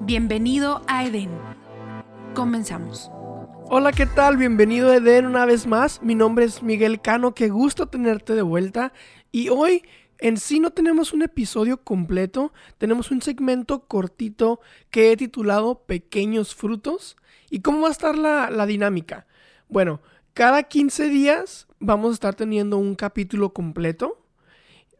Bienvenido a Edén. Comenzamos. Hola, ¿qué tal? Bienvenido a Edén una vez más. Mi nombre es Miguel Cano, qué gusto tenerte de vuelta. Y hoy en sí no tenemos un episodio completo, tenemos un segmento cortito que he titulado Pequeños Frutos. ¿Y cómo va a estar la, la dinámica? Bueno, cada 15 días vamos a estar teniendo un capítulo completo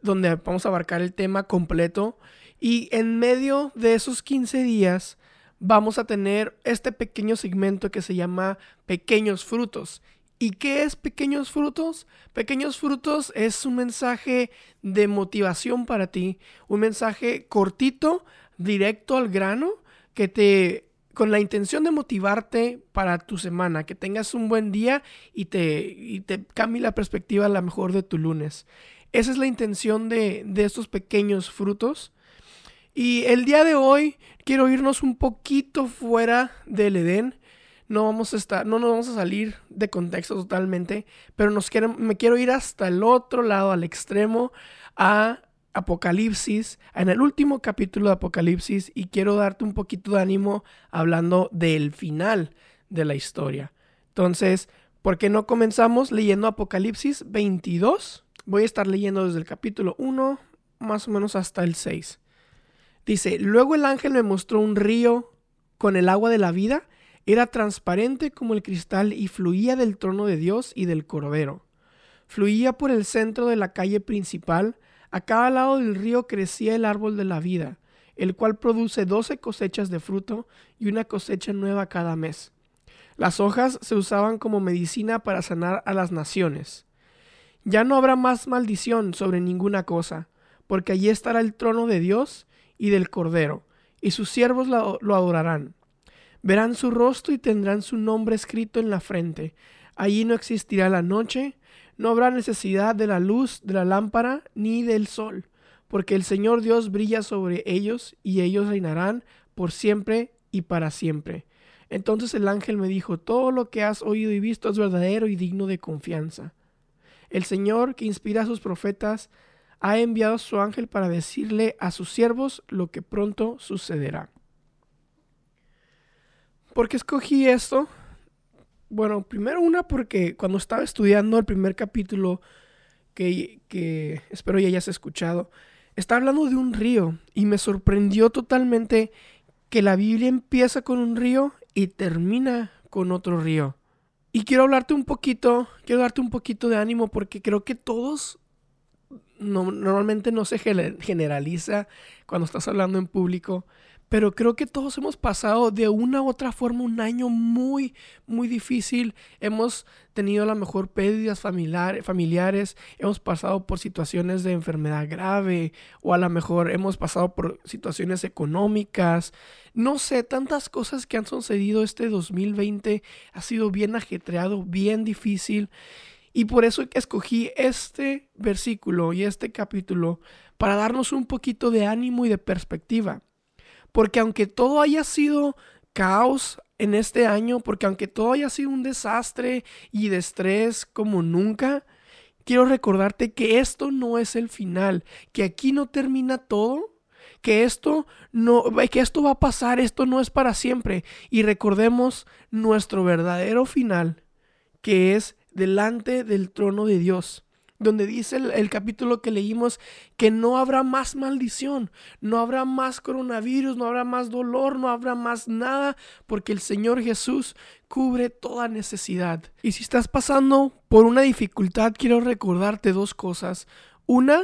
donde vamos a abarcar el tema completo y en medio de esos 15 días vamos a tener este pequeño segmento que se llama Pequeños Frutos. ¿Y qué es Pequeños Frutos? Pequeños Frutos es un mensaje de motivación para ti, un mensaje cortito, directo al grano, que te con la intención de motivarte para tu semana, que tengas un buen día y te, y te cambie la perspectiva a la mejor de tu lunes. Esa es la intención de, de estos pequeños frutos. Y el día de hoy quiero irnos un poquito fuera del Edén. No vamos a estar, no nos vamos a salir de contexto totalmente, pero me quiero ir hasta el otro lado, al extremo, a Apocalipsis, en el último capítulo de Apocalipsis, y quiero darte un poquito de ánimo hablando del final de la historia. Entonces, ¿por qué no comenzamos leyendo Apocalipsis 22? Voy a estar leyendo desde el capítulo 1 más o menos hasta el 6. Dice, luego el ángel me mostró un río con el agua de la vida, era transparente como el cristal y fluía del trono de Dios y del cordero. Fluía por el centro de la calle principal, a cada lado del río crecía el árbol de la vida, el cual produce doce cosechas de fruto y una cosecha nueva cada mes. Las hojas se usaban como medicina para sanar a las naciones. Ya no habrá más maldición sobre ninguna cosa, porque allí estará el trono de Dios y del Cordero, y sus siervos lo, adorarán. Verán su rostro y tendrán su nombre escrito en la frente. Allí no existirá la noche, no habrá necesidad de la luz de la lámpara ni del sol, porque el Señor Dios brilla sobre ellos y ellos reinarán por siempre y para siempre. Entonces el ángel me dijo, todo lo que has oído y visto es verdadero y digno de confianza. El Señor, que inspira a sus profetas, ha enviado su ángel para decirle a sus siervos lo que pronto sucederá. ¿Por qué escogí esto? Bueno, primero una porque cuando estaba estudiando el primer capítulo que, que espero ya hayas escuchado, está hablando de un río y me sorprendió totalmente que la Biblia empieza con un río y termina con otro río. Y quiero hablarte un poquito, quiero darte un poquito de ánimo porque creo que todos normalmente no se generaliza cuando estás hablando en público, pero creo que todos hemos pasado de una u otra forma un año muy, muy difícil. Hemos tenido a lo mejor pérdidas familiares, hemos pasado por situaciones de enfermedad grave o a lo mejor hemos pasado por situaciones económicas. No sé, tantas cosas que han sucedido este 2020 ha sido bien ajetreado, bien difícil. Y por eso escogí este versículo y este capítulo para darnos un poquito de ánimo y de perspectiva. Porque aunque todo haya sido caos en este año, porque aunque todo haya sido un desastre y de estrés como nunca, quiero recordarte que esto no es el final, que aquí no termina todo, que esto no que esto va a pasar, esto no es para siempre y recordemos nuestro verdadero final, que es delante del trono de Dios donde dice el, capítulo que leímos que no habrá más maldición, no habrá más coronavirus, no habrá más dolor, no habrá más nada, porque el Señor Jesús cubre toda necesidad. Y si estás pasando por una dificultad, quiero recordarte dos cosas. Una,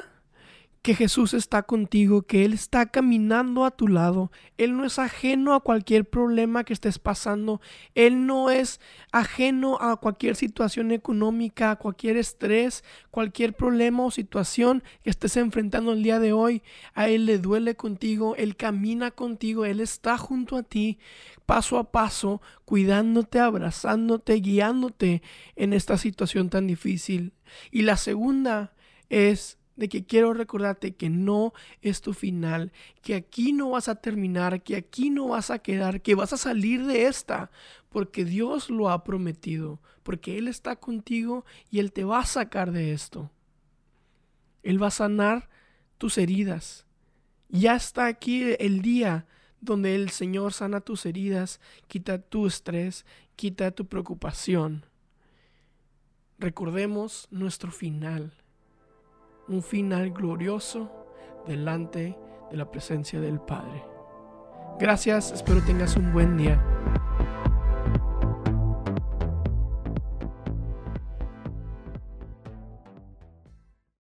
que Jesús está contigo, que Él está caminando a tu lado. Él no es ajeno a cualquier problema que estés pasando. Él no es ajeno a cualquier situación económica, a cualquier estrés, cualquier problema o situación que estés enfrentando el día de hoy. A Él le duele contigo, Él camina contigo, Él está junto a ti, paso a paso, cuidándote, abrazándote, guiándote en esta situación tan difícil. Y la segunda es de que quiero recordarte que no es tu final, que aquí no vas a terminar, que aquí no vas a quedar, que vas a salir de esta, porque Dios lo ha prometido, porque Él está contigo y Él te va a sacar de esto. Él va a sanar tus heridas. Ya está aquí el día donde el Señor sana tus heridas, quita tu estrés, quita tu preocupación. Recordemos nuestro final, un final glorioso delante de la presencia del Padre. Gracias, espero tengas un buen día.